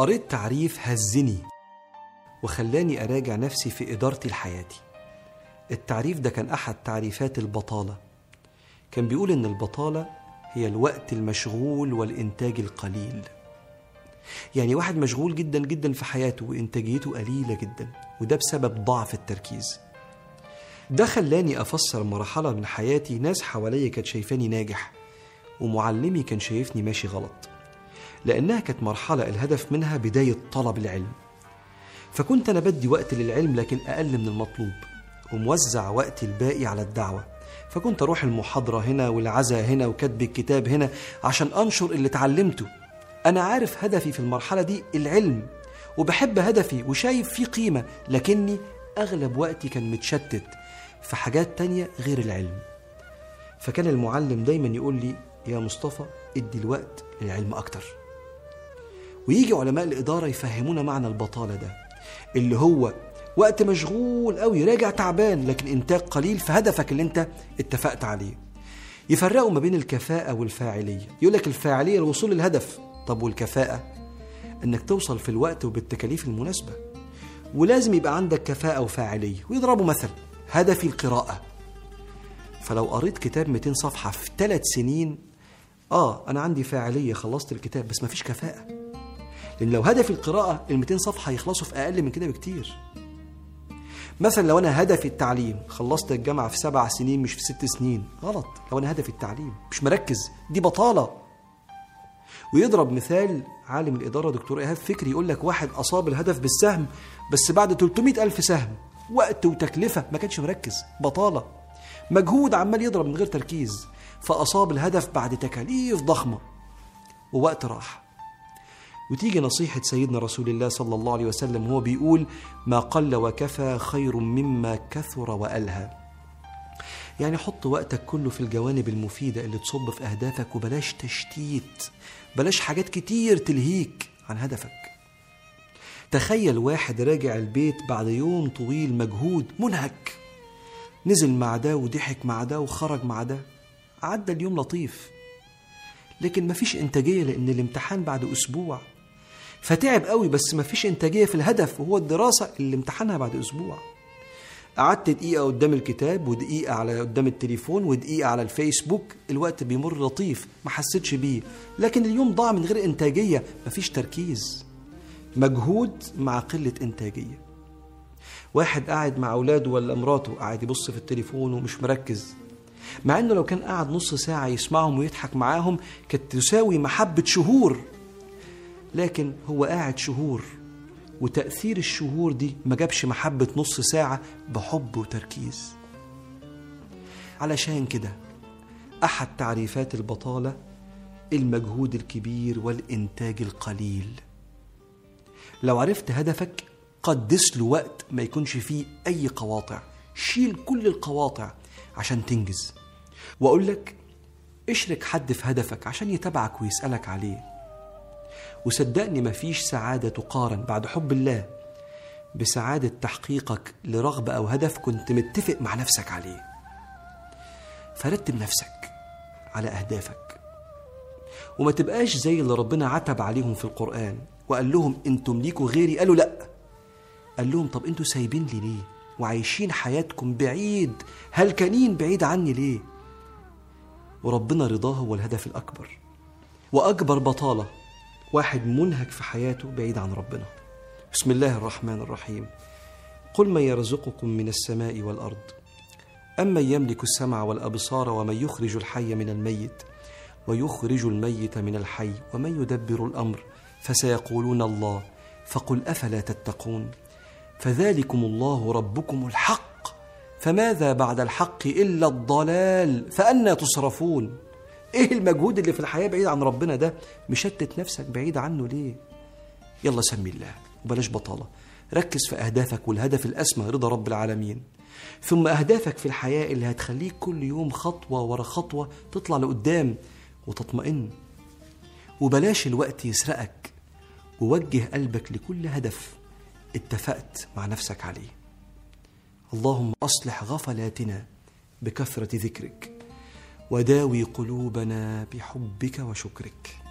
قريت تعريف هزني وخلاني أراجع نفسي في إدارتي لحياتي التعريف ده كان أحد تعريفات البطالة. كان بيقول إن البطالة هي الوقت المشغول والإنتاج القليل. يعني واحد مشغول جدا جدا في حياته وإنتاجيته قليلة جدا وده بسبب ضعف التركيز. ده خلاني أفسر مرحلة من حياتي ناس حواليا كانت شايفاني ناجح ومعلمي كان شايفني ماشي غلط. لأنها كانت مرحلة الهدف منها بداية طلب العلم. فكنت أنا بدي وقت للعلم لكن أقل من المطلوب وموزع وقتي الباقي على الدعوة. فكنت أروح المحاضرة هنا والعزاء هنا وكتب الكتاب هنا عشان أنشر اللي اتعلمته. أنا عارف هدفي في المرحلة دي العلم وبحب هدفي وشايف فيه قيمة لكني أغلب وقتي كان متشتت في حاجات تانية غير العلم. فكان المعلم دايما يقول لي يا مصطفى ادي الوقت للعلم أكتر. ويجي علماء الإدارة يفهمونا معنى البطالة ده اللي هو وقت مشغول قوي راجع تعبان لكن إنتاج قليل في هدفك اللي أنت اتفقت عليه. يفرقوا ما بين الكفاءة والفاعلية. يقول لك الفاعلية الوصول للهدف. طب والكفاءة؟ إنك توصل في الوقت وبالتكاليف المناسبة. ولازم يبقى عندك كفاءة وفاعلية. ويضربوا مثل هدفي القراءة. فلو قريت كتاب 200 صفحة في ثلاث سنين آه أنا عندي فاعلية خلصت الكتاب بس مفيش كفاءة. لأن لو هدفي القراءة ال 200 صفحة يخلصوا في أقل من كده بكتير. مثلا لو أنا هدفي التعليم خلصت الجامعة في سبع سنين مش في ست سنين. غلط. لو أنا هدفي التعليم مش مركز. دي بطالة. ويضرب مثال عالم الإدارة دكتور إيهاب فكري يقول لك واحد أصاب الهدف بالسهم بس بعد 300 ألف سهم. وقت وتكلفة. ما كانش مركز. بطالة. مجهود عمال يضرب من غير تركيز. فأصاب الهدف بعد تكاليف ضخمة. ووقت راح. وتيجي نصيحة سيدنا رسول الله صلى الله عليه وسلم هو بيقول ما قل وكفى خير مما كثر وألهى. يعني حط وقتك كله في الجوانب المفيدة اللي تصب في أهدافك وبلاش تشتيت بلاش حاجات كتير تلهيك عن هدفك. تخيل واحد راجع البيت بعد يوم طويل مجهود منهك نزل مع ده وضحك مع ده وخرج مع ده عدى اليوم لطيف. لكن مفيش إنتاجية لأن الامتحان بعد أسبوع. فتعب قوي بس مفيش إنتاجية في الهدف وهو الدراسة اللي امتحانها بعد أسبوع. قعدت دقيقة قدام الكتاب ودقيقة على قدام التليفون ودقيقة على الفيسبوك. الوقت بيمر لطيف ما حسيتش بيه. لكن اليوم ضاع من غير إنتاجية مفيش تركيز. مجهود مع قلة إنتاجية. واحد قاعد مع أولاده ولا مراته قاعد يبص في التليفون ومش مركز. مع إنه لو كان قاعد نص ساعة يسمعهم ويضحك معاهم كانت تساوي محبة شهور. لكن هو قاعد شهور وتأثير الشهور دي ما جابش محبة نص ساعة بحب وتركيز. علشان كده أحد تعريفات البطالة المجهود الكبير والإنتاج القليل. لو عرفت هدفك قدس له وقت ما يكونش فيه أي قواطع. شيل كل القواطع عشان تنجز. وأقول لك اشرك حد في هدفك عشان يتابعك ويسألك عليه. وصدقني مفيش سعادة تقارن بعد حب الله بسعادة تحقيقك لرغبة أو هدف كنت متفق مع نفسك عليه. فرتب نفسك على أهدافك. وما تبقاش زي اللي ربنا عتب عليهم في القرآن وقال لهم أنتم ليكوا غيري؟ قالوا لأ. قال لهم طب أنتوا سايبين لي ليه؟ وعايشين حياتكم بعيد. هلكانين بعيد عني ليه؟ وربنا رضاه هو الهدف الأكبر. وأكبر بطالة واحد منهك في حياته بعيد عن ربنا. بسم الله الرحمن الرحيم. قل من يرزقكم من السماء والأرض أمن يملك السمع والأبصار ومن يخرج الحي من الميت؟ ويخرج الميت من الحي ومن يدبر الأمر فسيقولون الله فقل أفلا تتقون؟ فذلكم الله ربكم الحق فماذا بعد الحق إلا الضلال؟ فأنا تصرفون. إيه المجهود اللي في الحياة بعيد عن ربنا ده؟ مشتت نفسك بعيد عنه ليه؟ يلا سمي الله وبلاش بطالة. ركز في أهدافك والهدف الأسمى رضا رب العالمين. ثم أهدافك في الحياة اللي هتخليك كل يوم خطوة ورا خطوة تطلع لقدام وتطمئن. وبلاش الوقت يسرقك. ووجه قلبك لكل هدف اتفقت مع نفسك عليه. اللهم أصلح غفلاتنا بكثرة ذكرك. وداوي قلوبنا بحبك وشكرك.